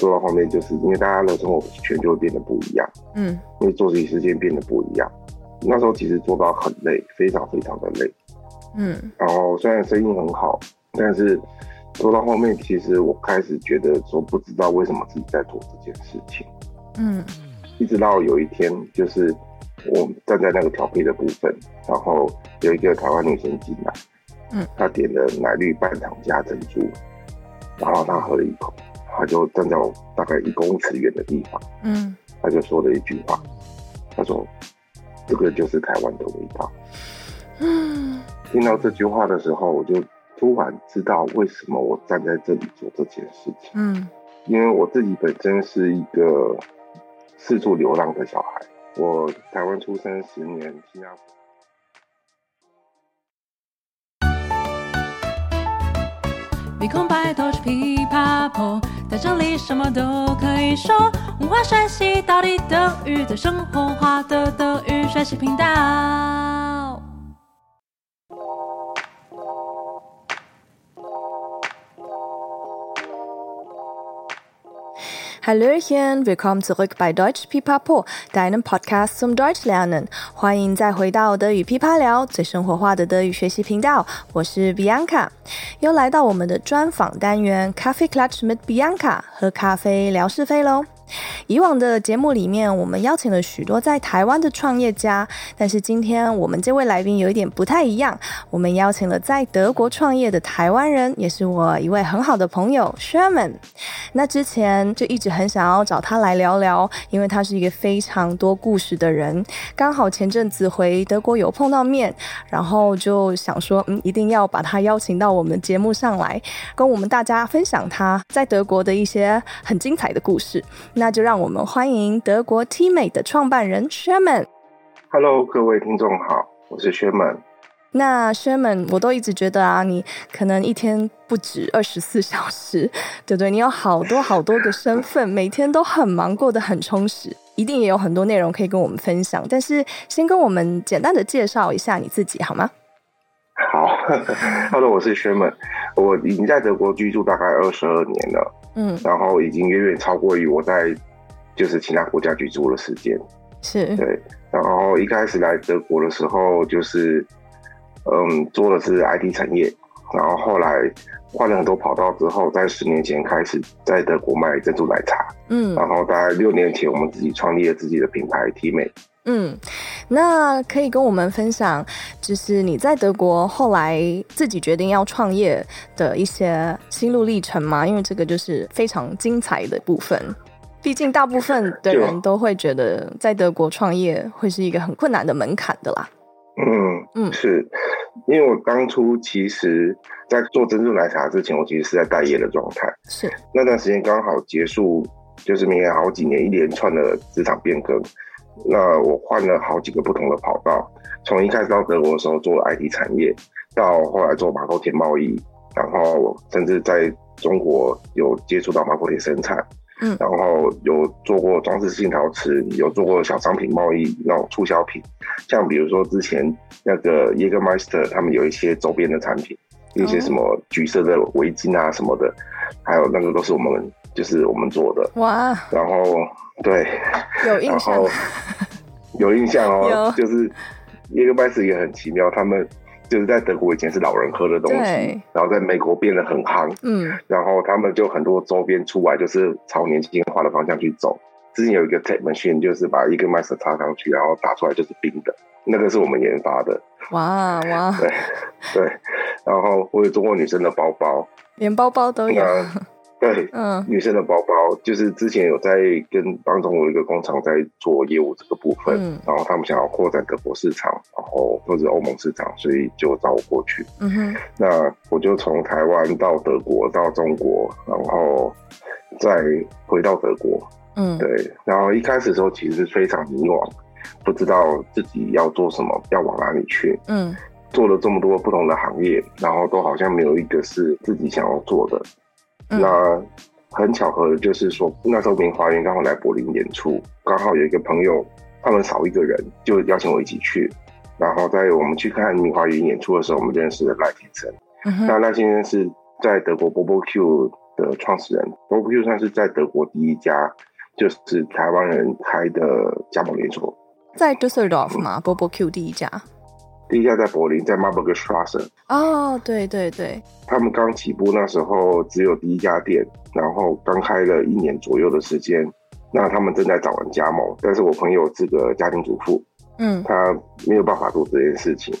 做到后面，就是因为大家的生活圈就会变得不一样，嗯，因为作息时间变得不一样。那时候其实做到很累，非常非常的累，嗯。然后虽然生意很好，但是做到后面，其实我开始觉得说，不知道为什么自己在做这件事情，嗯。一直到有一天，就是我站在那个调配的部分，然后有一个台湾女生进来，嗯，她点了奶绿半糖加珍珠，然后她喝了一口，她就站在我大概一公尺远的地方，嗯，他就说了一句话，他说：“这个就是台湾的味道。”嗯，听到这句话的时候，我就突然知道为什么我站在这里做这件事情，嗯，因为我自己本身是一个。四处流浪的小孩，我台湾出生十年，新加坡。鼻孔白都是琵琶婆，在这里什么都可以说。文化学习到底等于在生活化的等于学习平淡。Hallöchen, willkommen zurück bei Deutsch Pipapo, deinem Podcast zum Deutsch lernen。欢迎再回到德语噼啪聊，最生活化的德语学习频道。我是 Bianca，又来到我们的专访单元，Coffee Clutch mit Bianca，喝咖啡聊是非喽。以往的节目里面，我们邀请了许多在台湾的创业家，但是今天我们这位来宾有一点不太一样，我们邀请了在德国创业的台湾人，也是我一位很好的朋友 Sherman。那之前就一直很想要找他来聊聊，因为他是一个非常多故事的人。刚好前阵子回德国有碰到面，然后就想说，嗯，一定要把他邀请到我们节目上来，跟我们大家分享他在德国的一些很精彩的故事。那就让我们欢迎德国 Teammate 的创办人 Sherman。Hello，各位听众好，我是 Sherman。那 Sherman，我都一直觉得啊，你可能一天不止二十四 小时，对不对？你有好多好多个身份，每天都很忙，过得很充实，一定也有很多内容可以跟我们分享。但是，先跟我们简单的介绍一下你自己好吗？好，Hello，我是 Sherman，我已经在德国居住大概二十二年了。嗯，然后已经远远超过于我在就是其他国家居住的时间，是对。然后一开始来德国的时候，就是嗯做的是 IT 产业，然后后来换了很多跑道之后，在十年前开始在德国卖珍珠奶茶，嗯，然后大概六年前我们自己创立了自己的品牌 Teammate。嗯，那可以跟我们分享，就是你在德国后来自己决定要创业的一些心路历程吗？因为这个就是非常精彩的部分。毕竟大部分的人都会觉得在德国创业会是一个很困难的门槛的啦。嗯嗯，是因为我当初其实，在做珍珠奶茶之前，我其实是在待业的状态。是那段时间刚好结束，就是明年好几年一连串的职场变更。那我换了好几个不同的跑道，从一开始到德国的时候做 IT 产业，到后来做马口铁贸易，然后甚至在中国有接触到马口铁生产，嗯，然后有做过装饰性陶瓷，有做过小商品贸易那种促销品，像比如说之前那个 y e g e m e i s t e r 他们有一些周边的产品，一些什么橘色的围巾啊什么的，还有那个都是我们就是我们做的，哇，然后。对，有印象，有印象哦，有。就是耶格麦斯也很奇妙，他们就是在德国以前是老人喝的东西，然后在美国变得很夯，嗯，然后他们就很多周边出来，就是朝年轻化的方向去走。之前有一个 tape machine，就是把耶格麦斯插上去，然后打出来就是冰的，那个是我们研发的。哇哇，对对，然后我有做过女生的包包，连包包都有。对，嗯，女生的包包就是之前有在跟帮中国一个工厂在做业务这个部分，嗯，然后他们想要扩展德国市场，然后或者欧盟市场，所以就找我过去。嗯哼，那我就从台湾到德国到中国，然后再回到德国。嗯，对，然后一开始的时候其实是非常迷惘，不知道自己要做什么，要往哪里去。嗯，做了这么多不同的行业，然后都好像没有一个是自己想要做的。那很巧合的就是说，那时候明华园刚好来柏林演出，刚好有一个朋友，他们少一个人，就邀请我一起去。然后在我们去看明华园演出的时候，我们认识了赖先生。那赖先生是在德国 BBQ 的创始人，BBQ 算是在德国第一家就是台湾人开的加盟连锁，在 Düsseldorf 吗？BBQ 第一家，第一家在柏林，在 Marburger Straße。哦，对对对，他们刚起步那时候只有第一家店，然后刚开了一年左右的时间，那他们正在找人加盟，但是我朋友是个家庭主妇，嗯，他没有办法做这件事情。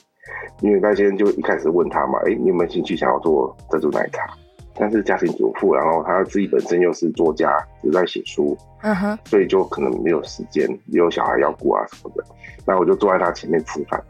因为那些人就一开始问他嘛，哎，你有没有兴趣想要做珍珠奶茶？但是家庭主妇，然后他自己本身又是作家，只在写书，嗯哼，所以就可能没有时间，也有小孩要顾啊什么的。那我就坐在他前面吃饭，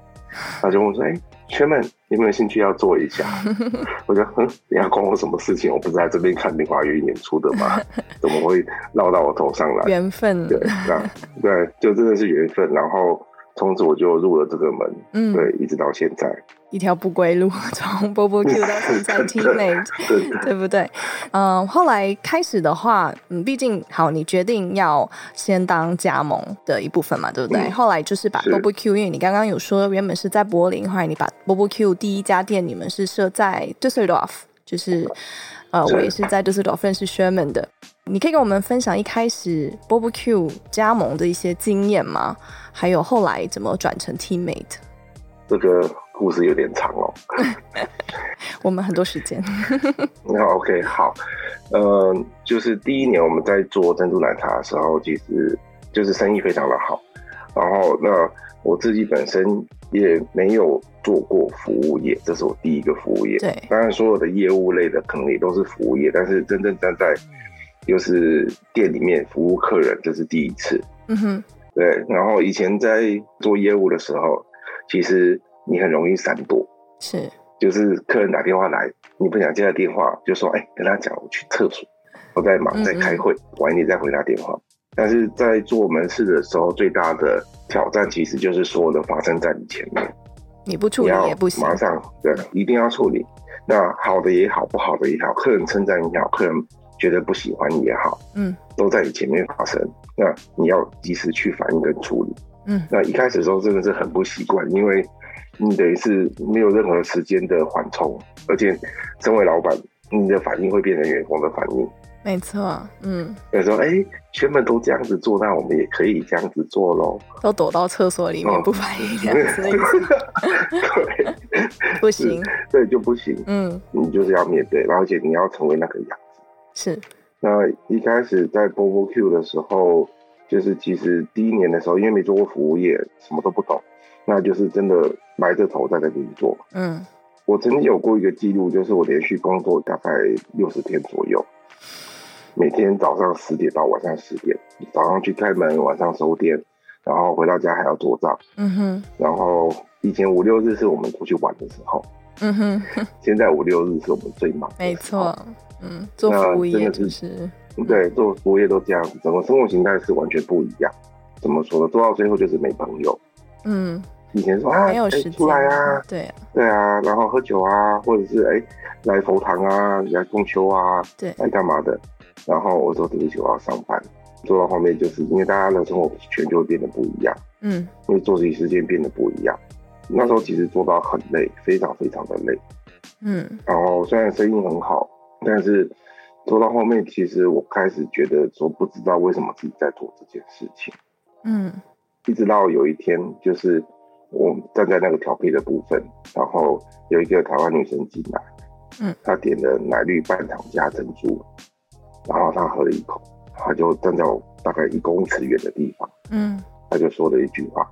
他就问说，哎，Sherman，你有没有兴趣要做一下？我就哼，你要关我什么事情？我不是在这边看林华月演出的吗？怎么会绕到我头上来？缘分，对，那对，就真的是缘分。然后。从此我就入了这个门，嗯，对，一直到现在，一条不归路，从 BBQ 到现在 Teammate，对不对？嗯，后来开始的话，嗯，毕竟好，你决定要先当加盟的一部分嘛，对不对？嗯、后来就是把 BBQ，因为你刚刚有说原本是在柏林，后来你把 BBQ 第一家店你们是设在 Düsseldorf，就是呃，我也是在 Düsseldorf 认识 Sherman 的。你可以跟我们分享一开始 BBQ 加盟的一些经验吗？还有后来怎么转成 Teammate？这个故事有点长哦。我们很多时间。那 OK 好，呃，就是第一年我们在做珍珠奶茶的时候，其实就是生意非常的好。然后那我自己本身也没有做过服务业，这是我第一个服务业。对，当然所有的业务类的可能也都是服务业，但是真正站在就是店里面服务客人，这是第一次。嗯哼，对。然后以前在做业务的时候，其实你很容易闪躲，是，就是客人打电话来，你不想接他电话，就说：“哎，跟他讲我去厕所，我在忙，在开会，晚一点再回他电话。”但是在做门市的时候，最大的挑战其实就是所有的发生在你前面，你不处理也不行，马上对，一定要处理。那好的也好，不好的也好，客人称赞也好，客人。觉得不喜欢也好，嗯，都在你前面发生，那你要及时去反应跟处理，嗯，那一开始的时候真的是很不习惯，因为你等于是没有任何时间的缓冲，而且身为老板，你的反应会变成员工的反应，没错，嗯，有时候哎，全部都这样子做，那我们也可以这样子做喽，都躲到厕所里面不反应这样子，对，不行，对就不行，嗯，你就是要面对，而且你要成为那个样。是，那一开始在 BBQ 的时候，就是其实第一年的时候，因为没做过服务业，什么都不懂，那就是真的埋着头在那边做。嗯，我曾经有过一个记录，就是我连续工作大概六十天左右，每天早上十点到晚上十点，早上去开门，晚上收店，然后回到家还要做账。嗯哼，然后以前五六日是我们出去玩的时候。嗯哼，现在五六日是我们最忙的。没错。嗯，做服务业就是，对，做服务业都这样子，整个生活形态是完全不一样。怎么说呢？做到最后就是没朋友。嗯，以前说啊，没有时间出来啊，对对啊，然后喝酒啊，或者是哎来佛堂啊，来中秋啊，对，来干嘛的？然后我说对不起，我要上班。做到后面就是因为大家的生活圈就会变得不一样，嗯，因为作息时间变得不一样。那时候其实做到很累，非常非常的累。嗯，然后虽然生意很好。但是做到后面，其实我开始觉得说不知道为什么自己在做这件事情。嗯，一直到有一天，就是我站在那个调配的部分，然后有一个台湾女生进来，嗯，她点了奶绿半糖加珍珠，然后她喝了一口，她就站在我大概一公尺远的地方，嗯，她就说了一句话，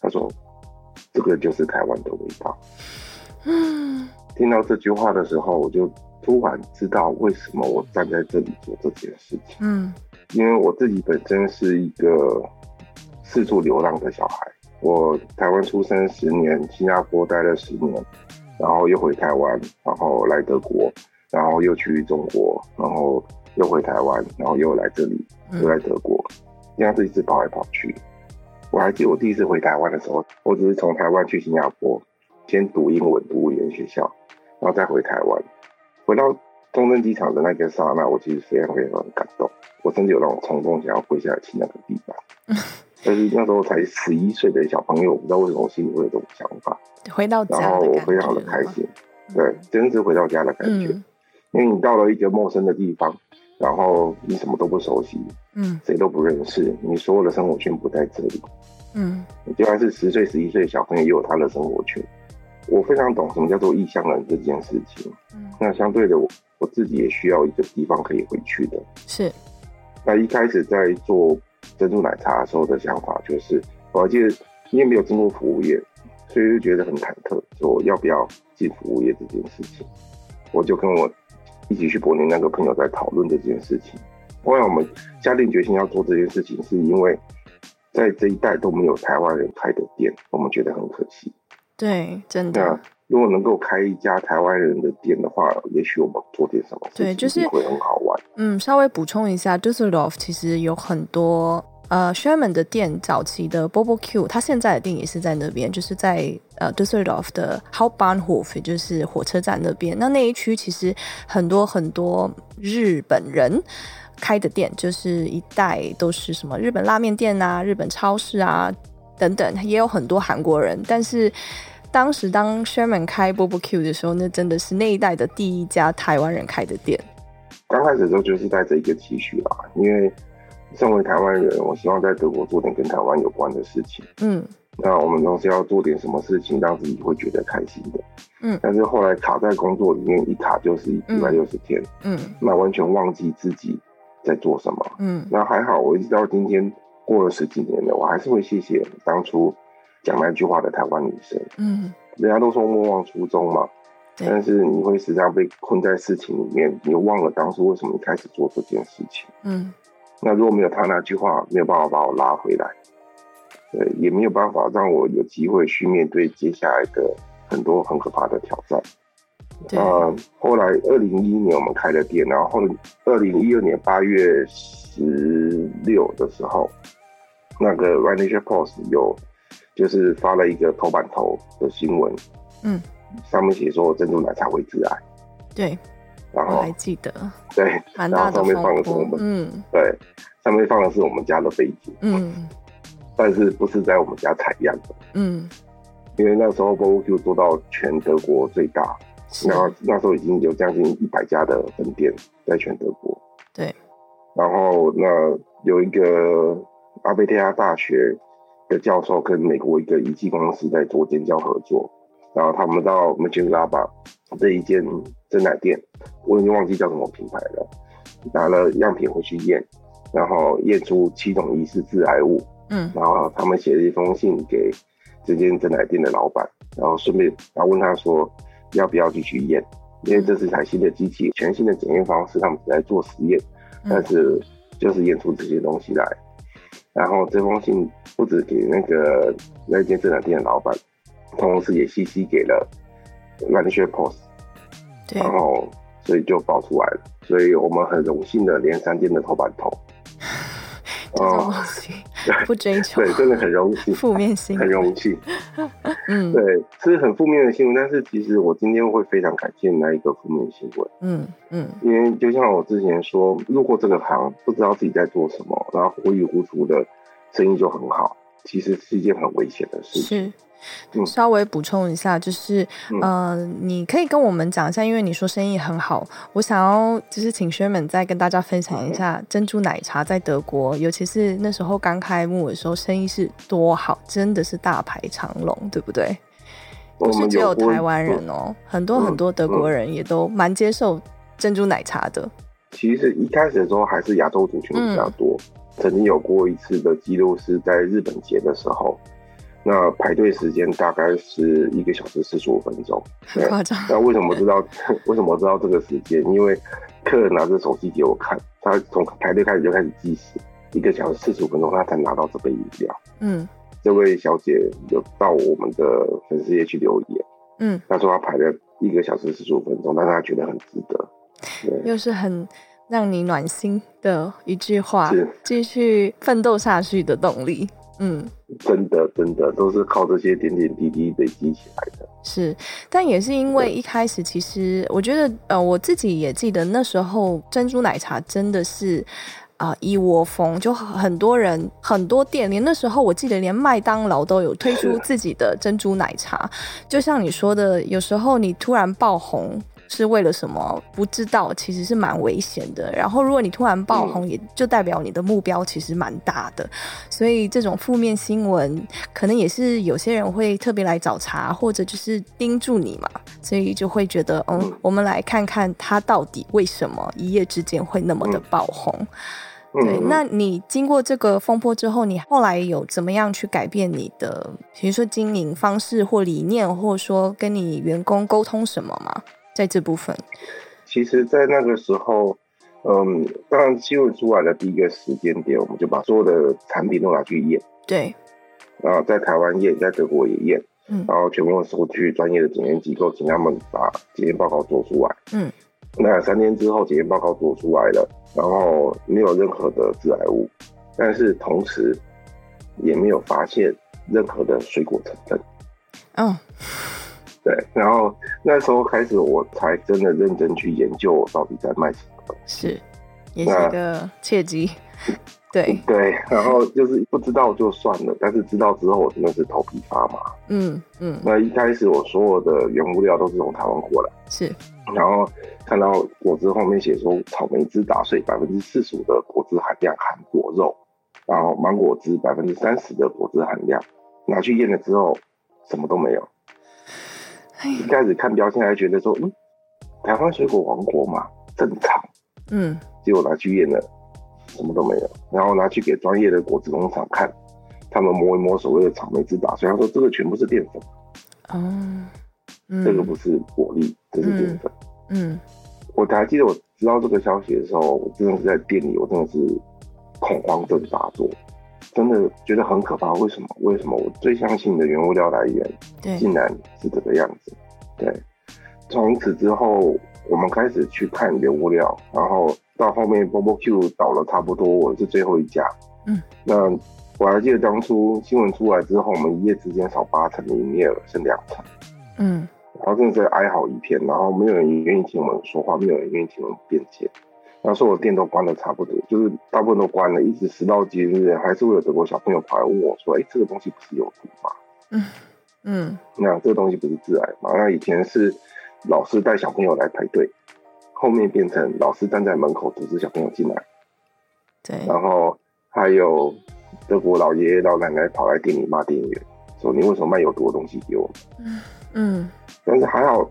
她说：“这个就是台湾的味道。”嗯，听到这句话的时候，我就。突然知道为什么我站在这里做这件事情。嗯，因为我自己本身是一个四处流浪的小孩。我台湾出生十年，新加坡待了十年，然后又回台湾，然后来德国，然后又去中国，然后又回台湾，然后又来这里，又来德国，这样子一直跑来跑去。我还记得我第一次回台湾的时候，我只是从台湾去新加坡，先读英文，读语言学校，然后再回台湾。回到中正机场的那个刹那，我其实非常非常的感动，我甚至有那种冲动想要跪下来亲那个地板。但是那时候才十一岁的小朋友，我不知道为什么我心里会有这种想法。回到家，然后我非常的开心，对，真是回到家的感觉。嗯、因为你到了一个陌生的地方，然后你什么都不熟悉，嗯，谁都不认识，你所有的生活圈不在这里，嗯，你就算是十岁、十一岁的小朋友也有他的生活圈。我非常懂什么叫做异乡人这件事情。嗯，那相对的，我我自己也需要一个地方可以回去的。是。那一开始在做珍珠奶茶的时候的想法就是，我还记得因为没有进过服务业，所以就觉得很忐忑，说要不要进服务业这件事情。我就跟我一起去柏林那个朋友在讨论这件事情。后来我们下定决心要做这件事情，是因为在这一带都没有台湾人开的店，我们觉得很可惜。对，真的。那如果能够开一家台湾人的店的话，也许我们做点什么，对，就是会很好玩。嗯，稍微补充一下，Dusseldorf 其实有很多呃 Sherman 的店，早期的 Bobo Q，他现在的店也是在那边，就是在呃 Dusseldorf 的 Hauptbahnhof，也就是火车站那边。那那一区其实很多很多日本人开的店，就是一带都是什么日本拉面店啊、日本超市啊等等，也有很多韩国人，但是。当时当 Sherman 开 Bobo Q 的时候，那真的是那一代的第一家台湾人开的店。刚开始的时候就是带着一个期许啦，因为身为台湾人，我希望在德国做点跟台湾有关的事情。嗯，那我们都是要做点什么事情让自己会觉得开心的。嗯，但是后来卡在工作里面，一卡就是一百六十天。嗯，那完全忘记自己在做什么。嗯，那还好，我一直到今天过了十几年了，我还是会谢谢当初。讲那句话的台湾女生，嗯，人家都说莫忘初衷嘛，但是你会时常被困在事情里面，你忘了当初为什么你开始做这件事情，嗯，那如果没有他那句话，没有办法把我拉回来，对，也没有办法让我有机会去面对接下来的很多很可怕的挑战。对，呃，后来二零一一年我们开了店，然后二零一二年八月十六的时候，那个 Rheinische Post 有。就是发了一个头版头的新闻，嗯，上面写说珍珠奶茶会致癌，对，然后我还记得，对，然后上面放的是我们，嗯，对，上面放的是我们家的背景，嗯，但是不是在我们家采样的，嗯，因为那时候 Bobo Q 做到全德国最大，然后那时候已经有将近一百家的分店在全德国，对，然后那有一个阿贝特亚大学。的教授跟美国一个仪器公司在做建教合作，然后他们到 Mönchengladbach 这一间珍奶店，我已经忘记叫什么品牌了，拿了样品回去验，然后验出七种疑似致癌物，嗯，然后他们写了一封信给这间珍奶店的老板，然后顺便然后问他说要不要继续验，因为这是台新的机器，全新的检验方式，他们只在做实验，但是就是验出这些东西来。然后这封信不止给那个那间珍奶店的老板，同时也信息给了 Rheinische Post，对，然后所以就爆出来了，所以我们很荣幸的连三间的头版头。哦，不追求，对，真的很荣幸，负面新闻，很荣幸。嗯，对，是很负面的新闻，但是其实我今天会非常感谢那一个负面新闻。嗯嗯，因为就像我之前说，入过这个行，不知道自己在做什么，然后糊里糊涂的生意就很好，其实是一件很危险的事情。稍微补充一下，就是，嗯、呃，你可以跟我们讲一下，因为你说生意很好，我想要就是请 Sherman 再跟大家分享一下珍珠奶茶在德国，尤其是那时候刚开幕的时候，生意是多好，真的是大排长龙，对不对？不是只有台湾人哦，很多很多德国人也都蛮接受珍珠奶茶的。其实一开始的时候还是亚洲族群比较多，嗯、曾经有过一次的记录是在日本节的时候。那排队时间大概是一个小时四十五分钟，很夸张。那为什么知道？为什么知道这个时间？因为客人拿着手机给我看，他从排队开始就开始计时，一个小时四十五分钟他才拿到这杯饮料。嗯，这位小姐有到我们的粉丝页去留言，嗯，她说她排了一个小时四十五分钟，但她觉得很值得，又是很让你暖心的一句话，是继续奋斗下去的动力。嗯，真的，真的都是靠这些点点滴滴累积起来的。是，但也是因为一开始，其实我觉得，呃，我自己也记得那时候珍珠奶茶真的是啊、一窝蜂，就很多人很多店，连那时候我记得连麦当劳都有推出自己的珍珠奶茶。就像你说的，有时候你突然爆红。是为了什么，不知道，其实是蛮危险的。然后如果你突然爆红，也就代表你的目标其实蛮大的。所以这种负面新闻，可能也是有些人会特别来找茬，或者就是盯住你嘛，所以就会觉得，嗯，我们来看看他到底为什么一夜之间会那么的爆红。对，那你经过这个风波之后，你后来有怎么样去改变你的，比如说经营方式或理念，或者说跟你员工沟通什么吗？在这部分，其实，在那个时候，嗯，当然新闻出来的第一个时间点，我们就把所有的产品都拿去验，对，然后在台湾验，在德国也验，嗯，然后全部送去专业的检验机构，请他们把检验报告做出来，嗯。那三天之后，检验报告做出来了，然后没有任何的致癌物，但是同时也没有发现任何的水果成分。嗯，对。然后那时候开始，我才真的认真去研究我到底在卖什么。是，也是一个契机。对对，然后就是不知道就算了，但是知道之后，我真的是头皮发麻。嗯嗯。那一开始我所有的原物料都是从台湾过来。是。然后看到果汁后面写说草莓汁打碎百分之四十五的果汁含量含果肉，然后芒果汁百分之三十的果汁含量，拿去验了之后什么都没有。一开始看标签还觉得说，嗯，台湾水果王国嘛，正常。嗯，结果拿去验了，什么都没有。然后拿去给专业的果汁农场看，他们摸一摸所谓的草莓汁打碎，他说这个全部是淀粉。哦。嗯、这个不是果粒，这是淀粉。嗯，我还记得我知道这个消息的时候，我真的是在店里，我真的是恐慌症发作，真的觉得很可怕。为什么？为什么我最相信的原物料来源，竟然是这个样子？对，从此之后，我们开始去看原物料，然后到后面 BBQ 倒了差不多，我是最后一家。嗯，那我还记得当初新闻出来之后，我们一夜之间少八成的营业额，剩两成。嗯。然后真的是哀嚎一片，然后没有人愿意听我们说话，没有人愿意听我们辩解。然后所有店都关的差不多，就是大部分都关了，一直直到今日，还是会有德国小朋友跑来问我说：“哎，这个东西不是有毒吗？”嗯嗯，那这个东西不是致癌吗？那以前是老师带小朋友来排队，后面变成老师站在门口阻止小朋友进来。对。然后还有德国老爷爷老奶奶跑来店里骂店员，说：“你为什么卖有毒的东西给我们？”嗯嗯。但是还好，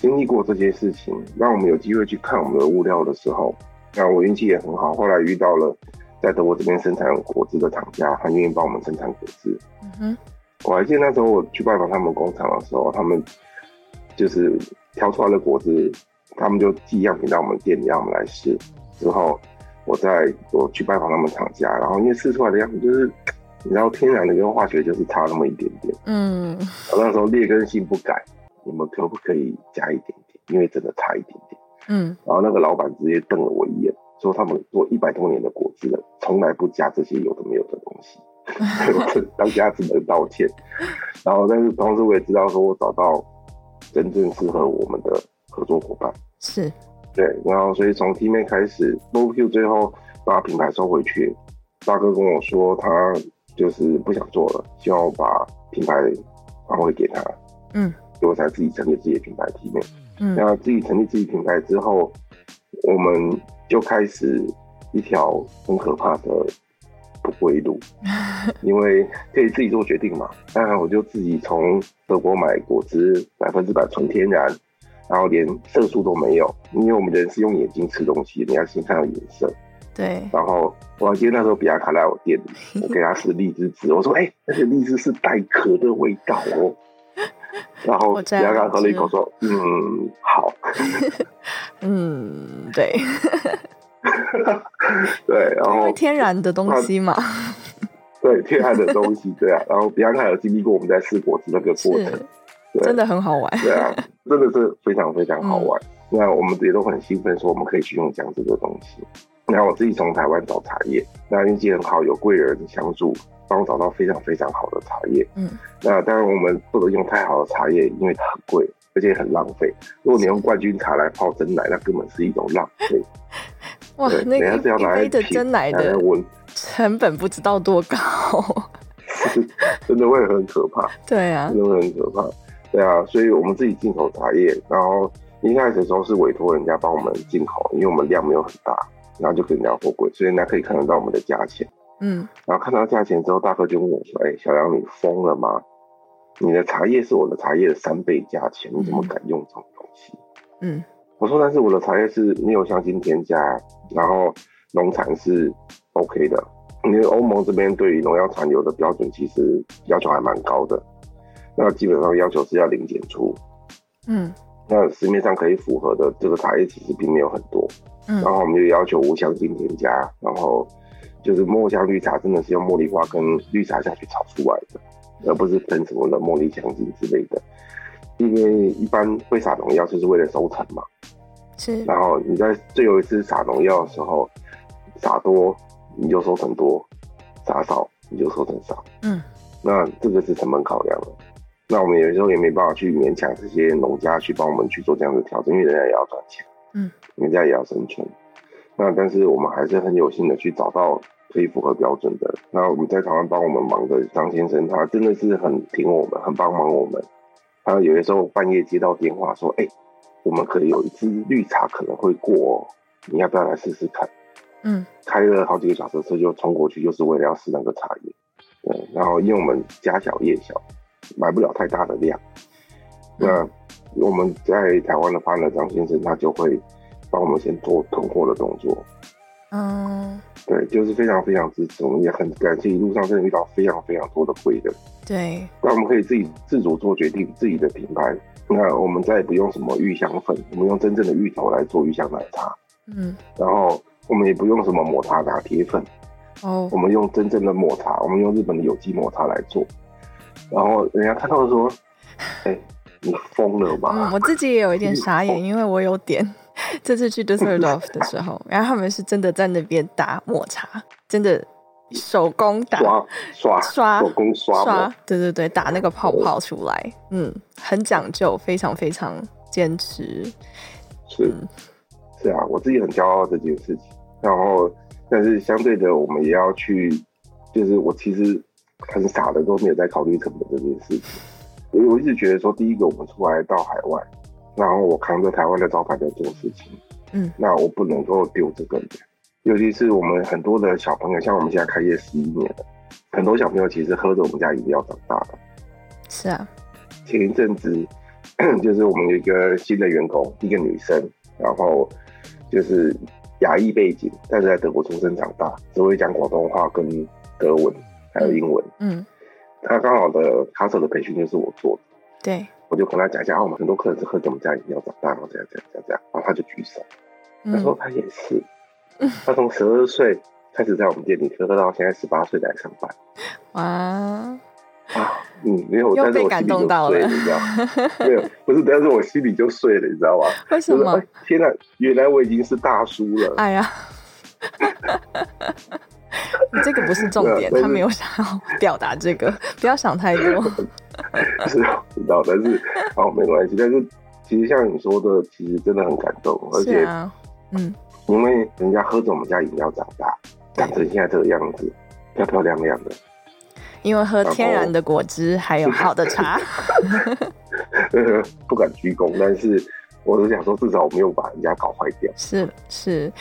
经历过这些事情，让我们有机会去看我们的物料的时候，那我运气也很好。后来遇到了在德国这边生产果汁的厂家，他愿意帮我们生产果汁。嗯哼，我还记得那时候我去拜访他们工厂的时候，他们就是挑出来的果汁，他们就寄样品到我们店里让我们来试。之后我在我去拜访他们厂家，然后因为试出来的样品就是。你知道天然的跟化学就是差那么一点点，嗯，我那时候劣根性不改，你们可不可以加一点点？因为真的差一点点，嗯，然后那个老板直接瞪了我一眼，说他们做一百多年的果汁了，从来不加这些有的没有的东西，我 当家只能道歉。然后，但是同时我也知道，说我找到真正适合我们的合作伙伴，是，对，然后所以从 T 面开始，BBQ 最后把品牌收回去，大哥跟我说他。就是不想做了，希望我把品牌还回给他，嗯，所以我才自己成立自己的品牌体面，嗯，那自己成立自己品牌之后，我们就开始一条很可怕的不归路，因为可以自己做决定嘛。当然，我就自己从德国买果汁，百分之百纯天然，然后连色素都没有，因为我们人是用眼睛吃东西，你要先看到颜色。对，然后我还记得那时候比亚卡来我店里，我给他试荔枝汁，我说：“哎、欸，那个荔枝是带壳的味道哦。”然后比亚卡喝了一口说：“嗯，好。”嗯，对，对，然后天然的东西嘛，对，天然的东西，对啊。然后比亚卡有经历过我们在试果子那个过程，真的很好玩，对啊，真的是非常非常好玩。嗯、那我们也都很兴奋，说我们可以去用讲这个东西。然后我自己从台湾找茶叶，那运气很好，有贵人相助，帮我找到非常非常好的茶叶。嗯，那当然我们不能用太好的茶叶，因为它很贵，而且很浪费。如果你用冠军茶来泡真奶，那根本是一种浪费。哇，那个一杯的真奶的 成本不知道多高，真的会很可怕。对啊，真的会很可怕。对啊，所以我们自己进口茶叶，然后一开始的时候是委托人家帮我们进口，因为我们量没有很大，然后就给人家货柜，所以人家可以看得到我们的价钱。嗯，然后看到价钱之后，大哥就问我说：“哎、欸，小杨，你疯了吗？你的茶叶是我的茶叶的三倍价钱，你怎么敢用这种东西？”嗯，我说：“但是我的茶叶是没有香精添加，然后农产是 OK 的。因为欧盟这边对于农药残留的标准其实要求还蛮高的，那基本上要求是要零检出。嗯。”那市面上可以符合的这个茶叶其实并没有很多，嗯，然后我们就要求无香精添加，然后就是茉香绿茶真的是用茉莉花跟绿茶下去炒出来的，而不是喷什么的茉莉香精之类的。因为一般会撒农药就是为了收成嘛，是。然后你在最后一次撒农药的时候，撒多你就收成多，撒少你就收成少，嗯，那这个是成本考量了。那我们有时候也没办法去勉强这些农家去帮我们去做这样的调整，因为人家也要赚钱，嗯，人家也要生存。那但是我们还是很有幸的去找到可以符合标准的。那我们在台湾帮我们忙的张先生，他真的是很挺我们，很帮忙我们。他有些时候半夜接到电话说：“哎、欸，我们可以有一支绿茶可能会过哦，你要不要来试试看？”嗯，开了好几个小时车就冲过去，就是为了要试那个茶叶。对，然后因为我们家小业小。买不了太大的量，那我们在台湾的 partner 张先生，他就会帮我们先做囤货的动作。嗯，对，就是非常非常支持，我们也很感谢一路上真的遇到非常非常多的贵人。对，那我们可以自己自主做决定，自己的品牌。那我们再也不用什么芋香粉，我们用真正的芋头来做芋香奶茶。嗯，然后我们也不用什么抹茶拿铁粉。哦，我们用真正的抹茶，我们用日本的有机抹茶来做。然后人家看到说：“ 哎、欸，你疯了吧？”嗯，我自己也有一点傻眼，因为我有点 这次去 Düsseldorf 的时候，然后他们是真的在那边打抹茶，真的手工打刷刷 刷手工刷刷，对对对，打那个泡泡出来，嗯，很讲究，非常非常坚持。是、嗯、是啊，我自己很骄傲这件事情。然后，但是相对的，我们也要去，就是我其实。很傻的，都没有在考虑成本这件事情。所以我一直觉得说，第一个我们出来到海外，然后我扛着台湾的招牌在做事情，嗯，那我不能够丢这个人。尤其是我们很多的小朋友，像我们现在开业十一年了，很多小朋友其实喝着我们家饮料长大的。是啊，前一阵子 就是我们有一个新的员工，一个女生，然后就是亚裔背景，但是在德国出生长大，只会讲广东话跟德文。还有英文，嗯，他刚好的卡手的培训就是我做的，对，我就跟他讲一下，啊，我们很多客人是喝这么家饮料长大，然后这样这样这样这样，然后他就举手，他说他也是，他从十二岁开始在我们店里喝，喝到现在十八岁来上班，哇，啊，嗯，没有，但是我心里就碎了，你知道吗？没有，不是，但是我心里就碎了，你知道吗？为什么？就是，天哪，原来我已经是大叔了，哎呀。这个不是重点，他没有想要表达这个，不要想太多。是知道，但是好没关系。但是其实像你说的，其实真的很感动，而且，啊、嗯，因为人家喝着我们家饮料长大，长成现在这个样子，漂漂亮亮的。因为喝天然的果汁，还有好的茶。不敢鞠躬，但是。我是想说，至少我没有把人家搞坏掉。是是，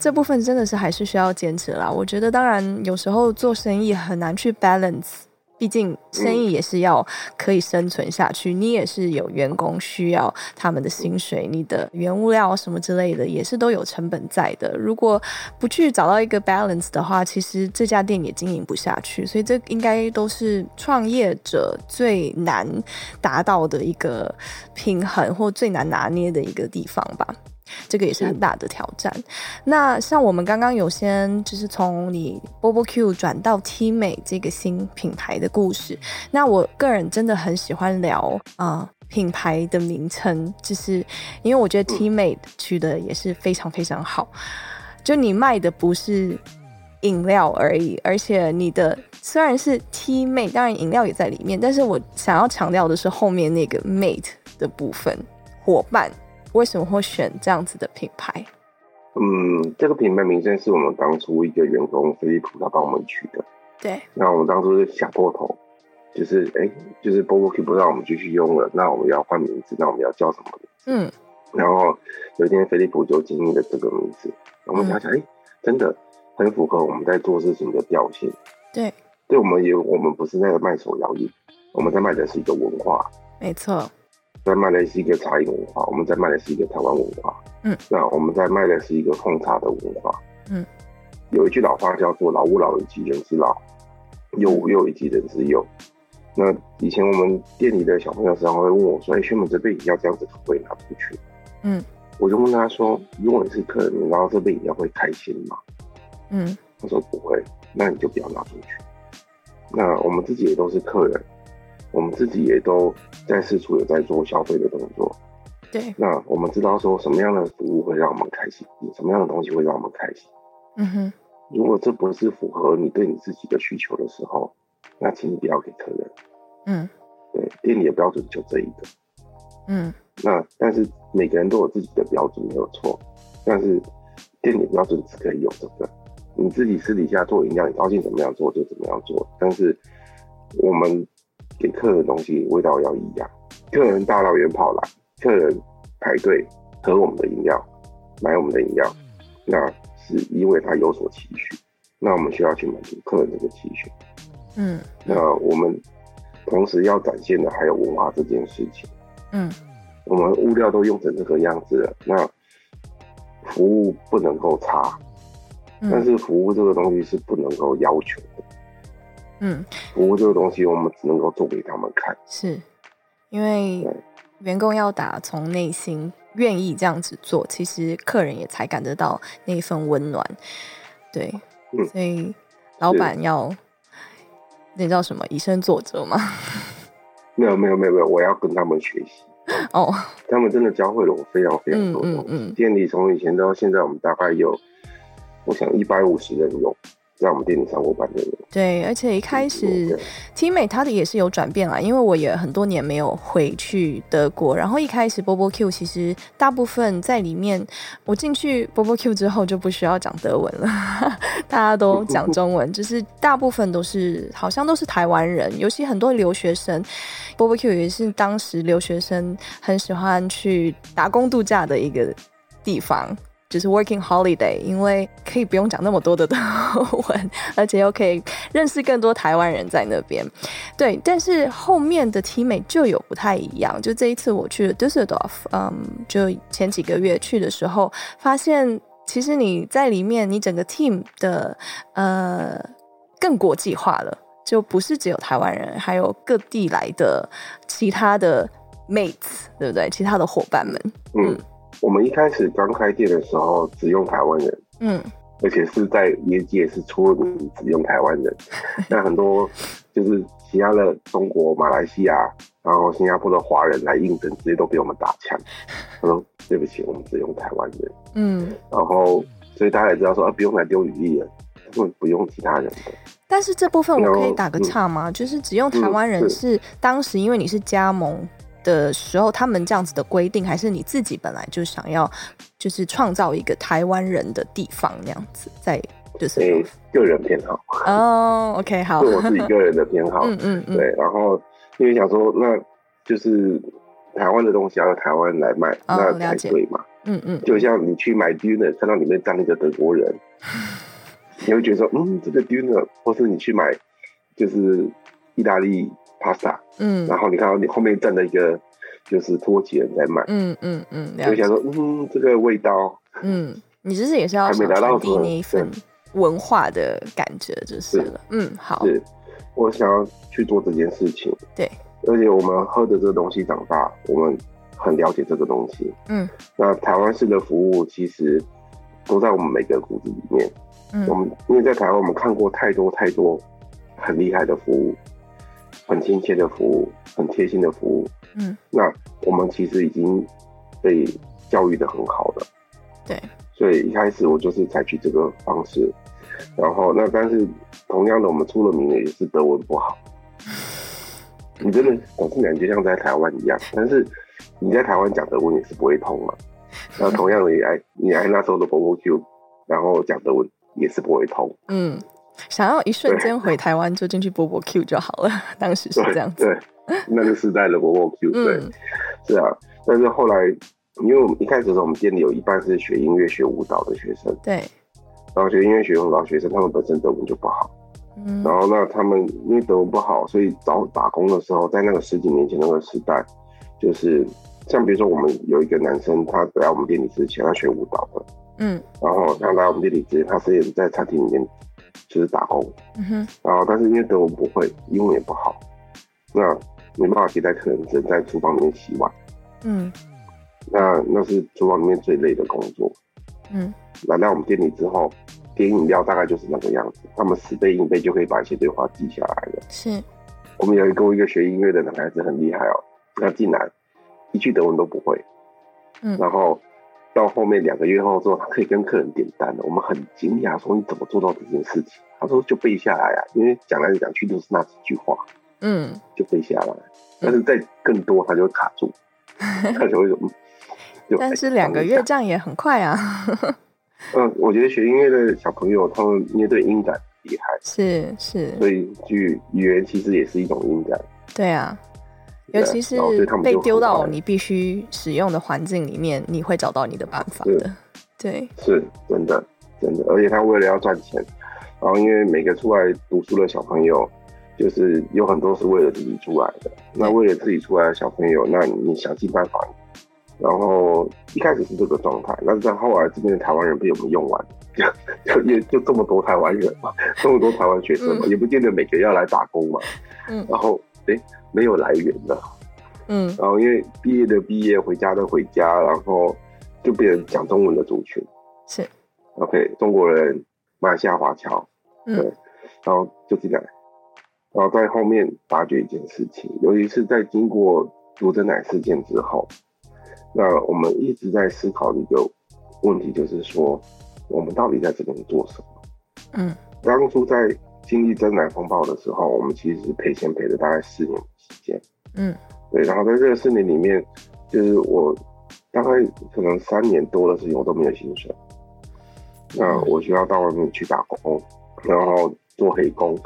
这部分真的是还是需要坚持啦。我觉得，当然有时候做生意很难去 balance。毕竟生意也是要可以生存下去，嗯、你也是有员工需要他们的薪水，你的原物料什么之类的也是都有成本在的。如果不去找到一个 balance 的话，其实这家店也经营不下去。所以这应该都是创业者最难达到的一个平衡，或最难拿捏的一个地方吧。这个也是很大的挑战。那像我们刚刚有先就是从你 BoboQ 转到 Teammate 这个新品牌的故事。那我个人真的很喜欢聊啊、呃、品牌的名称，就是因为我觉得 Teammate 取的也是非常非常好。就你卖的不是饮料而已，而且你的虽然是 Teammate，当然饮料也在里面，但是我想要强调的是后面那个 Mate 的部分，伙伴。为什么会选这样子的品牌？嗯，这个品牌名称是我们当初一个员工飞利浦他帮我们取的。对。那我们当初是想破头，就是哎，就是 BoboQ 不让我们继续用了，那我们要换名字，那我们要叫什么名字？嗯。然后有一天飞利浦就经历了这个名字，我们想想，哎、嗯，真的很符合我们在做事情的调性。对，对，我们也我们不是在卖手摇椅，我们在卖的是一个文化。没错，在卖的是一个茶饮文化，我们在卖的是一个台湾文化。嗯，那我们在卖的是一个奉茶的文化。嗯，有一句老话叫做“老吾老以及人之老，幼吾幼以及人之幼”。那以前我们店里的小朋友时常会问我说：“哎，轩们这杯饮料这样子可不可以拿出去？”嗯，我就问他说：“如果你是客人，你拿到这杯饮料会开心吗？”嗯，他说不会，那你就不要拿出去。那我们自己也都是客人，我们自己也都在四处有在做消费的动作。对，那我们知道说什么样的服务会让我们开心，什么样的东西会让我们开心。嗯哼，如果这不是符合你对你自己的需求的时候，那请你不要给客人。嗯，对，店里的标准就这一个。嗯，那但是每个人都有自己的标准，没有错。但是店里标准只可以有这个。你自己私底下做饮料，你高兴怎么样做就怎么样做。但是我们给客人的东西味道要一样。客人大老远跑来，客人排队喝我们的饮料，买我们的饮料，那是因为他有所期许。那我们需要去满足客人这个期许。嗯，那我们同时要展现的还有文化这件事情。嗯，我们物料都用成这个样子了，那服务不能够差，嗯，但是服务这个东西是不能够要求的。嗯，不过这个东西我们只能够做给他们看，是因为员工要打从内心愿意这样子做，其实客人也才感得到那一份温暖。对，嗯，所以老板要。那叫什么？以身作则吗？没有没有没有没有，我要跟他们学习哦。他们真的教会了我非常非常多东西。嗯嗯嗯，店里从以前到现在，我们大概有，我想一百五十人有。在我们店里上过班的人，对，而且一开始 Teammate 他的也是有转变啦，因为我也很多年没有回去德国，然后一开始 BoboQ 其实大部分在里面，我进去 BoboQ 之后就不需要讲德文了，大家都讲中文，就是大部分都是好像都是台湾人，尤其很多留学生，BoboQ 也是当时留学生很喜欢去打工度假的一个地方。就是 working holiday，因为可以不用讲那么多的德文，而且又可以认识更多台湾人在那边。对，但是后面的 team 就有不太一样。就这一次我去 Dusseldorf，嗯，就前几个月去的时候，发现其实你在里面，你整个 team 的呃更国际化了，就不是只有台湾人，还有各地来的其他的 mates，对不对？其他的伙伴们，嗯。嗯我们一开始刚开店的时候，只用台湾人，嗯，而且是在业界是出了名只用台湾人。那很多就是其他的中国、马来西亚，然后新加坡的华人来应征，直接都被我们打枪。他说：“对不起，我们只用台湾人。”嗯，然后所以大家也知道说，啊，不用来丢履历了，不用其他人的。但是这部分我可以打个岔吗？嗯、就是只用台湾人是当时因为你是加盟。的时候，他们这样子的规定，还是你自己本来就想要，就是创造一个台湾人的地方那样子，在就是、欸、个人偏好。哦、oh,，OK，好，是我自己个人的偏好，嗯嗯嗯，对，然后因为想说，那就是台湾的东西要由台湾人来卖，oh, 那才对嘛，嗯嗯，就像你去买 Döner，看到里面站一个德国人，你会觉得说，嗯，这个 Döner，或是你去买就是意大利。pasta，嗯，然后你看到你后面站了一个就是土耳其人在卖，嗯嗯嗯，就想说，嗯，这个味道，嗯，你其实也是要传递那一份文化的感觉就是了，是。嗯，好，是。我想要去做这件事情，对，而且我们喝的这个东西长大，我们很了解这个东西，嗯，那台湾式的服务其实都在我们每个骨子里面，嗯，我们因为在台湾我们看过太多太多很厉害的服务。很亲切的服务，很贴心的服务。嗯，那我们其实已经被教育的很好了。对，所以一开始我就是采取这个方式。然后，那但是同样的，我们出了名的也是德文不好。你真的总是感觉像在台湾一样，但是你在台湾讲德文也是不会通嘛。那同样的，你来你来那时候的 BoboQ，然后讲德文也是不会通。嗯。想要一瞬间回台湾就进去 BoboQ 就好了，当时是这样子。对，对那个时代的 BoboQ，对，是啊。但是后来因为我们一开始的时候，我们店里有一半是学音乐、学舞蹈的学生，对，然后学音乐、学舞蹈学生，他们本身德文就不好，嗯，然后那他们因为德文不好，所以找打工的时候，在那个十几年前那个时代，就是像比如说我们有一个男生，他来我们店里之前，他学舞蹈的，嗯，然后他来我们店里之前，他是也在餐厅里面就是打工，嗯哼，然后但是因为德文不会，英文也不好，那没办法接待客人，只能在厨房里面洗碗，嗯。那那是厨房里面最累的工作，嗯，来到我们店里之后，点饮料大概就是那个样子，他们死背硬背就可以把一些对话记下来了。是，我们有一个一个学音乐的男孩子很厉害哦，他进来一句德文都不会，嗯，然后到后面两个月后之后，他可以跟客人点单了。我们很惊讶，说你怎么做到这件事情？他说就背下来啊，因为讲来讲去都是那几句话，嗯，就背下来，但是再更多他就卡住，他就会什么？但是两个月这样也很快啊。嗯，我觉得学音乐的小朋友，他们面对音感厉害，是是，所以句语言其实也是一种音感。对啊，尤其是被丢到你必须使用的环境里面，你会找到你的办法的。对，是真的真的，而且他为了要赚钱，然后因为每个出来读书的小朋友，就是有很多是为了自己出来的。那为了自己出来的小朋友，那你想尽办法。然后一开始是这个状态，但是在后来这边的台湾人被我们用完，就就也就这么多台湾人嘛，这么多台湾学生嘛，嗯、也不见得每个要来打工嘛。嗯。然后哎，没有来源的。嗯。然后因为毕业的毕业，回家的回家，然后就变成讲中文的族群。是。OK，中国人、马来西亚华侨。嗯。对。然后就这样，然后在后面发觉一件事情，尤其是在经过卢珍奶事件之后。那我们一直在思考的一个问题，就是说，我们到底在这边做什么？嗯，当初在经历珍奶风暴的时候，我们其实是赔钱赔了大概四年的时间。嗯，对。然后在这个四年里面，就是我大概可能三年多的时间我都没有薪水。那我需要到外面去打工，然后做黑工。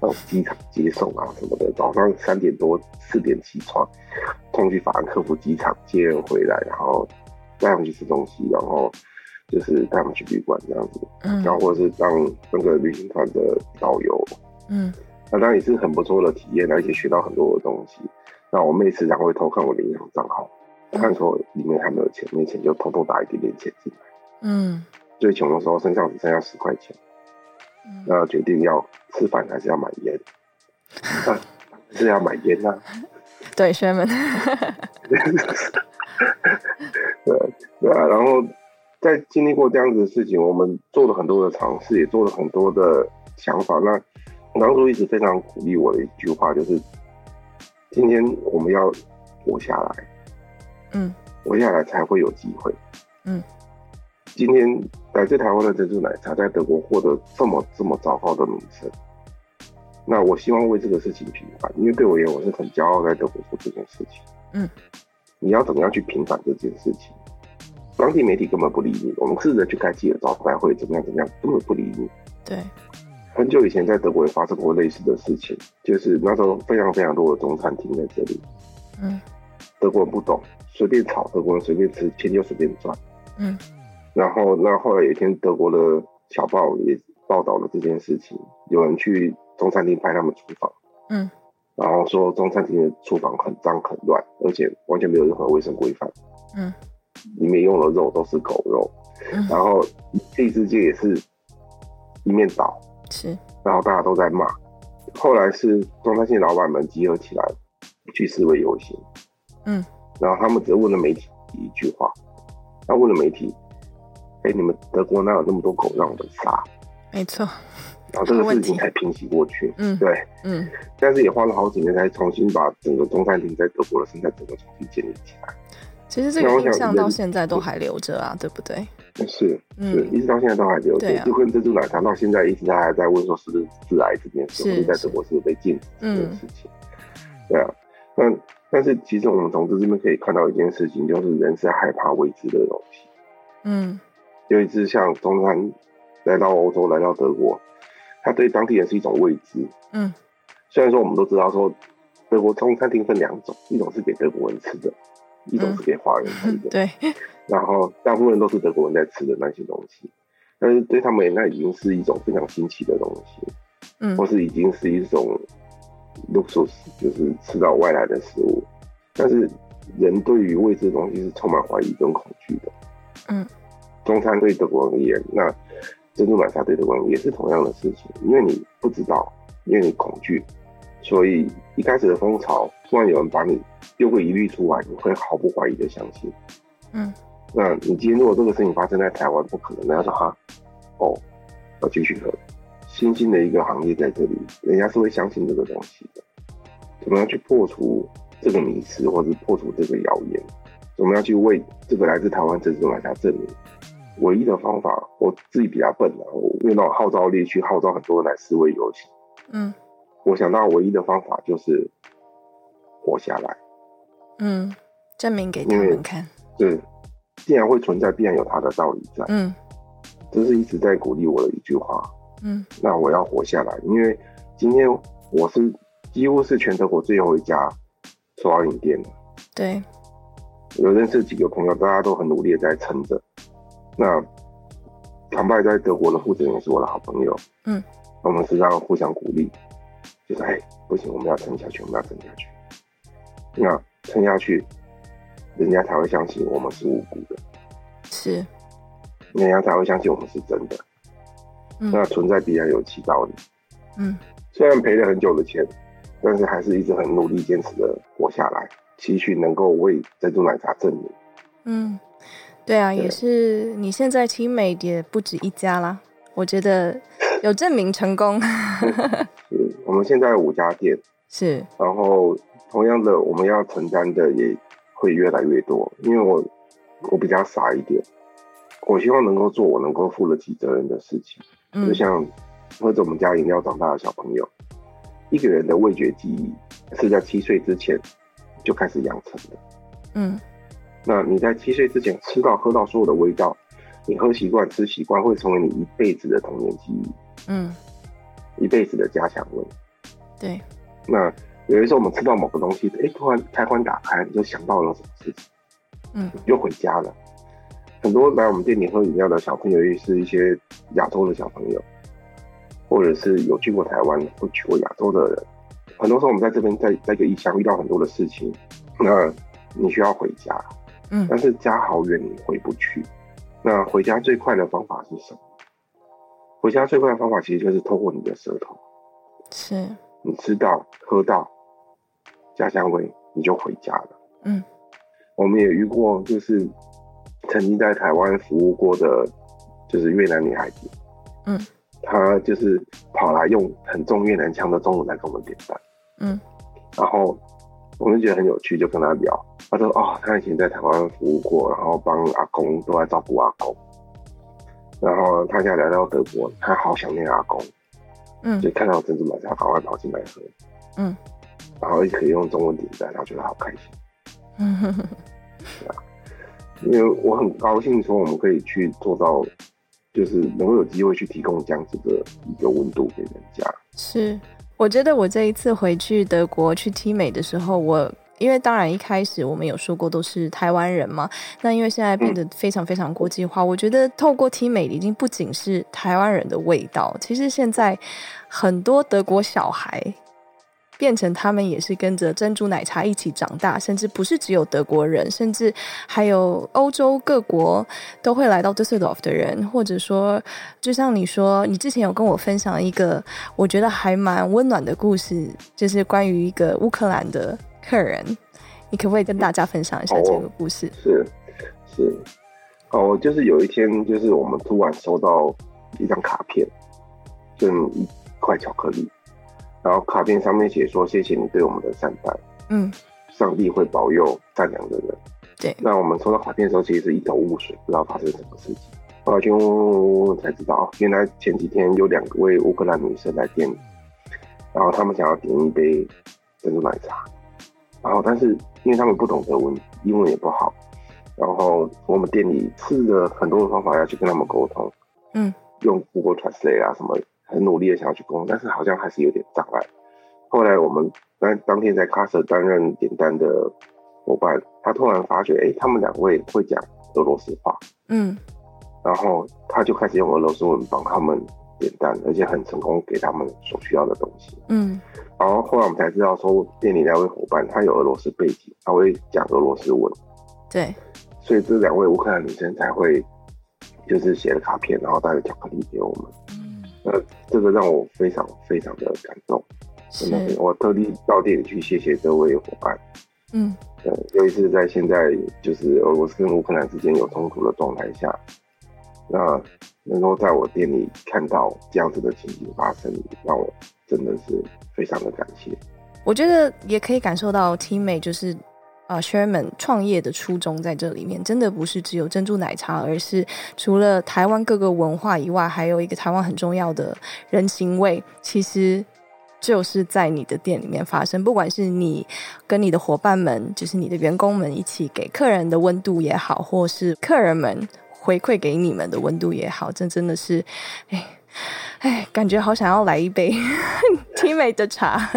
到机场接送啊什么的，早上三点多四点起床，冲去法兰克福机场接人回来，然后带他们去吃东西，然后就是带他们去旅馆这样子，嗯，然后或者是当那个旅行团的导游，嗯，那当然也是很不错的体验，而且学到很多的东西。那我妹时常会偷看我的银行账号，看说里面还没有钱，没钱就偷偷打一点点钱进来，嗯，最穷的时候身上只剩下十块钱。那决定要吃饭还是要买烟？啊，是要买烟啊！对，学们。对 对啊，然后在经历过这样子的事情，我们做了很多的尝试，也做了很多的想法。那当初一直非常鼓励我的一句话就是：今天我们要活下来，嗯，活下来才会有机会，嗯。今天来自台湾的珍珠奶茶在德国获得这么这么糟糕的名声，那我希望为这个事情平反，因为对我而言，我是很骄傲在德国做这件事情。嗯，你要怎么样去平反这件事情？当地媒体根本不理你，我们试着去开记者招待会，怎么样怎么样，根本不理你。对，很久以前在德国也发生过类似的事情，就是那时候非常非常多的中餐厅在这里。嗯，德国人不懂，随便炒，德国人随便吃，钱就随便赚。嗯。然后，那后来有一天，德国的小报也报道了这件事情。有人去中餐厅拍他们厨房，嗯，然后说中餐厅的厨房很脏很乱，而且完全没有任何卫生规范，嗯，里面用的肉都是狗肉，嗯，然后第四届也是一面倒，是，然后大家都在骂。后来是中餐厅老板们集合起来去示威游行，嗯，然后他们只问了媒体一句话，他问了媒体。哎，你们德国哪有那么多狗让我们杀？没错，然后这个事情才平息过去。嗯，对，嗯，但是也花了好几年才重新把整个中餐厅在德国的生态整个重新建立起来。其实这个印象到现在都还留着啊，对不对？是，是，一直到现在都还留着。就跟珍珠奶茶到现在一直他还在问说是不是致癌这件事，或者在德国是不是被禁止这件事情。对啊，那但是其实我们从这这边可以看到一件事情，就是人是害怕未知的东西。嗯。有一只像中餐来到欧洲，来到德国，它对当地人是一种未知。嗯，虽然说我们都知道说德国中餐厅分两种，一种是给德国人吃的，一种是给华人吃的，对。然后大部分都是德国人在吃的那些东西，但是对他们那已经是一种非常新奇的东西，嗯，或是已经是一种 luxus，就是吃到外来的食物。但是人对于未知的东西是充满怀疑跟恐惧的，嗯。中餐对德国人而言，那珍珠奶茶对德国人也是同样的事情，因为你不知道，因为你恐惧，所以一开始的风潮，突然有人把你丢个疑虑出来，你会毫不怀疑的相信，嗯。那你今天如果这个事情发生在台湾，不可能，人家说哈，哦，要继续喝，新兴的一个行业在这里，人家是会相信这个东西的。怎么样去破除这个迷思，或者破除这个谣言？怎么样去为这个来自台湾珍珠奶茶证明？唯一的方法，我自己比较笨啊，我用到号召力去号召很多人来示威游行。嗯，我想到唯一的方法就是活下来。嗯，证明给他们看。对。既然会存在，必然有它的道理在。嗯，这是一直在鼓励我的一句话。嗯，那我要活下来，因为今天我是几乎是全德国最后一家手摇饮店。对，有认识几个朋友，大家都很努力的在撑着。那坦白在德国的负责人也是我的好朋友。嗯，我们时常互相鼓励，就是哎，不行，我们要撑下去，我们要撑下去。那撑下去。人家才会相信我们是无辜的，是，人家才会相信我们是真的。嗯，那存在必然有其道理。嗯，虽然赔了很久的钱，但是还是一直很努力坚持的活下来，期许能够为珍珠奶茶证明。嗯，对啊，对，也是。你现在 Teammate 也不止一家啦，我觉得有证明成功。们现在有五家店，是，然后同样的，我们要承担的也。会越来越多，因为我我比较傻一点，我希望能够做我能够负得起责任的事情。嗯，就像喝着我们家饮料长大的小朋友，一个人的味觉记忆是在七岁之前就开始养成的。嗯，那你在七岁之前吃到喝到所有的味道，你喝习惯吃习惯，会成为你一辈子的童年记忆。嗯，一辈子的家乡味。对，那。有一时候我们吃到某个东西，哎，突然开关打开，你就想到了什么事情，嗯，又回家了。很多来我们店里喝饮料的小朋友，也是一些亚洲的小朋友，或者是有去过台湾或去过亚洲的人。很多时候我们在这边在在一个异乡遇到很多的事情，那你需要回家，嗯，但是家好远，你回不去。那回家最快的方法是什么？回家最快的方法其实就是透过你的舌头，是你吃到喝到。家乡味，你就回家了。嗯，我们也遇过，就是曾经在台湾服务过的，就是越南女孩子。嗯，她就是跑来用很重越南腔的中文来跟我们点赞。嗯，然后我们觉得很有趣，就跟她聊。她说：“哦，她以前在台湾服务过，然后帮阿公都在照顾阿公。然后她现在来到德国，她好想念阿公。嗯，就看到珍珠奶茶，赶快跑进来喝。嗯。”然后也可以用中文点赞，然后觉得好开心。嗯哼哼，是啊，因为我很高兴说我们可以去做到，就是能够有机会去提供这样子的一个温度给人家。是，我觉得我这一次回去德国去 Teammate 的时候，我因为当然一开始我们有说过都是台湾人嘛，那因为现在变得非常非常国际化，嗯、我觉得透过 Teammate 已经不仅是台湾人的味道，其实现在很多德国小孩。变成他们也是跟着珍珠奶茶一起长大，甚至不是只有德国人，甚至还有欧洲各国都会来到 Düsseldorf 的人，或者说，就像你说，你之前有跟我分享一个我觉得还蛮温暖的故事，就是关于一个乌克兰的客人，你可不可以跟大家分享一下这个故事？是是哦，就是有一天，就是我们突然收到一张卡片，就一块巧克力。然后卡片上面写说：“谢谢你对我们的善待，嗯，上帝会保佑善良的人。”对。那我们收到卡片的时候，其实是一头雾水，不知道发生什么事情。后来就问问问才知道，原来前几天有两位乌克兰女生来店里，然后他们想要点一杯珍珠奶茶，然后但是因为他们不懂德文，英文也不好，然后我们店里试了很多的方法要去跟他们沟通，嗯，用 Google Translate 啊什么。很努力的想要去沟通，但是好像还是有点障碍。后来我们当当天在 Kassel 担任点单的伙伴，他突然发觉，哎、欸，他们两位会讲俄罗斯话，嗯，然后他就开始用俄罗斯文帮他们点单，而且很成功，给他们所需要的东西，嗯，然后后来我们才知道，说店里那位伙伴他有俄罗斯背景，他会讲俄罗斯文，对，所以这两位乌克兰女生才会就是写了卡片，然后带了巧克力给我们，嗯，呃，这个让我非常非常的感动。真的，我特地到店里去谢谢这位伙伴。嗯，对，尤其是在现在就是俄罗斯跟乌克兰之间有冲突的状态下，那能够在我店里看到这样子的情景发生，让我真的是非常的感谢。我觉得也可以感受到 Teammate 就是啊 Sherman 创业的初衷在这里面，真的不是只有珍珠奶茶，而是除了台湾各个文化以外，还有一个台湾很重要的人情味。其实。就是在你的店里面发生，不管是你跟你的伙伴们，就是你的员工们一起给客人的温度也好，或是客人们回馈给你们的温度也好，这真的是，哎哎，感觉好想要来一杯 Teammate 的茶。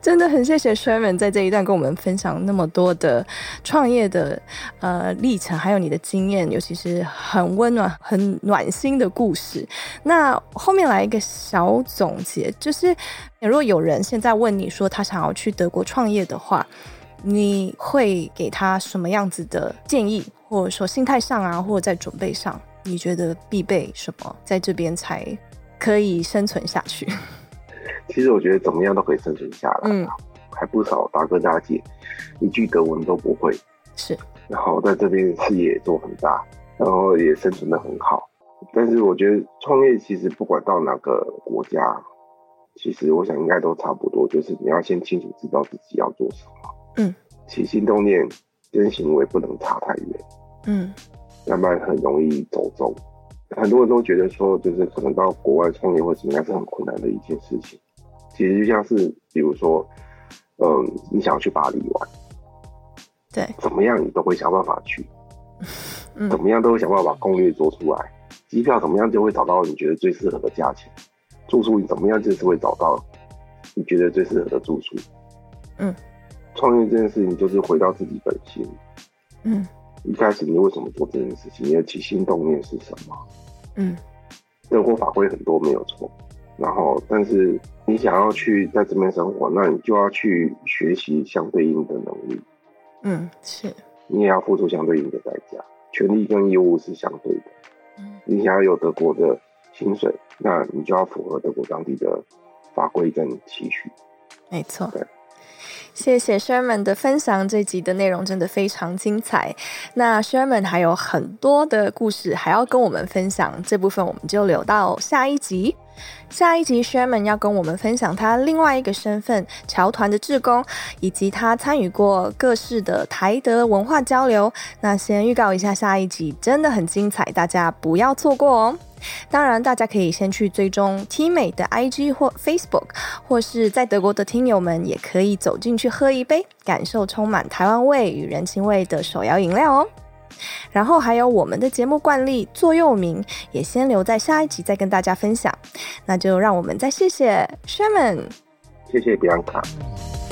真的很谢谢 Sherman 在这一段跟我们分享那么多的创业的呃历程，还有你的经验，尤其是很温暖、很暖心的故事。那后面来一个小总结，就是如果有人现在问你说他想要去德国创业的话，你会给他什么样子的建议，或者说心态上啊，或者在准备上，你觉得必备什么，在这边才可以生存下去？其实我觉得怎么样都可以生存下来，嗯，还不少大哥大姐一句德文都不会，是，然后在这边事业也做很大，然后也生存的很好。但是我觉得创业其实不管到哪个国家，其实我想应该都差不多，就是你要先清楚知道自己要做什么，嗯，起心动念跟行为不能差太远，嗯，要不然很容易走中。很多人都觉得说，就是可能到国外创业或者怎么样是很困难的一件事情。其实就像是，比如说，嗯，你想要去巴黎玩，对，怎么样你都会想办法去，嗯，怎么样都会想办法把攻略做出来，机票怎么样就会找到你觉得最适合的价钱，住宿你怎么样就是会找到你觉得最适合的住宿，嗯，创业这件事情就是回到自己本心，嗯，一开始你为什么做这件事情？你的起心动念是什么？嗯，德国法规很多没有错。然后，但是你想要去在这边生活，那你就要去学习相对应的能力。嗯，是。你也要付出相对应的代价，权利跟义务是相对的。嗯，你想要有德国的薪水，那你就要符合德国当地的法规跟期许。没错。对。谢谢 Sherman 的分享，这集的内容真的非常精彩。那 Sherman 还有很多的故事还要跟我们分享，这部分我们就留到下一集。下一集 Sherman 要跟我们分享他另外一个身份——侨团的志工，以及他参与过各式的台德文化交流。那先预告一下，下一集真的很精彩，大家不要错过哦。当然，大家可以先去追踪 Teammate 的 IG 或 Facebook，或是在德国的听友们也可以走进去喝一杯，感受充满台湾味与人情味的手摇饮料哦。然后还有我们的节目惯例座右铭，也先留在下一集再跟大家分享。那就让我们再谢谢 Sherman，谢谢 Bianca。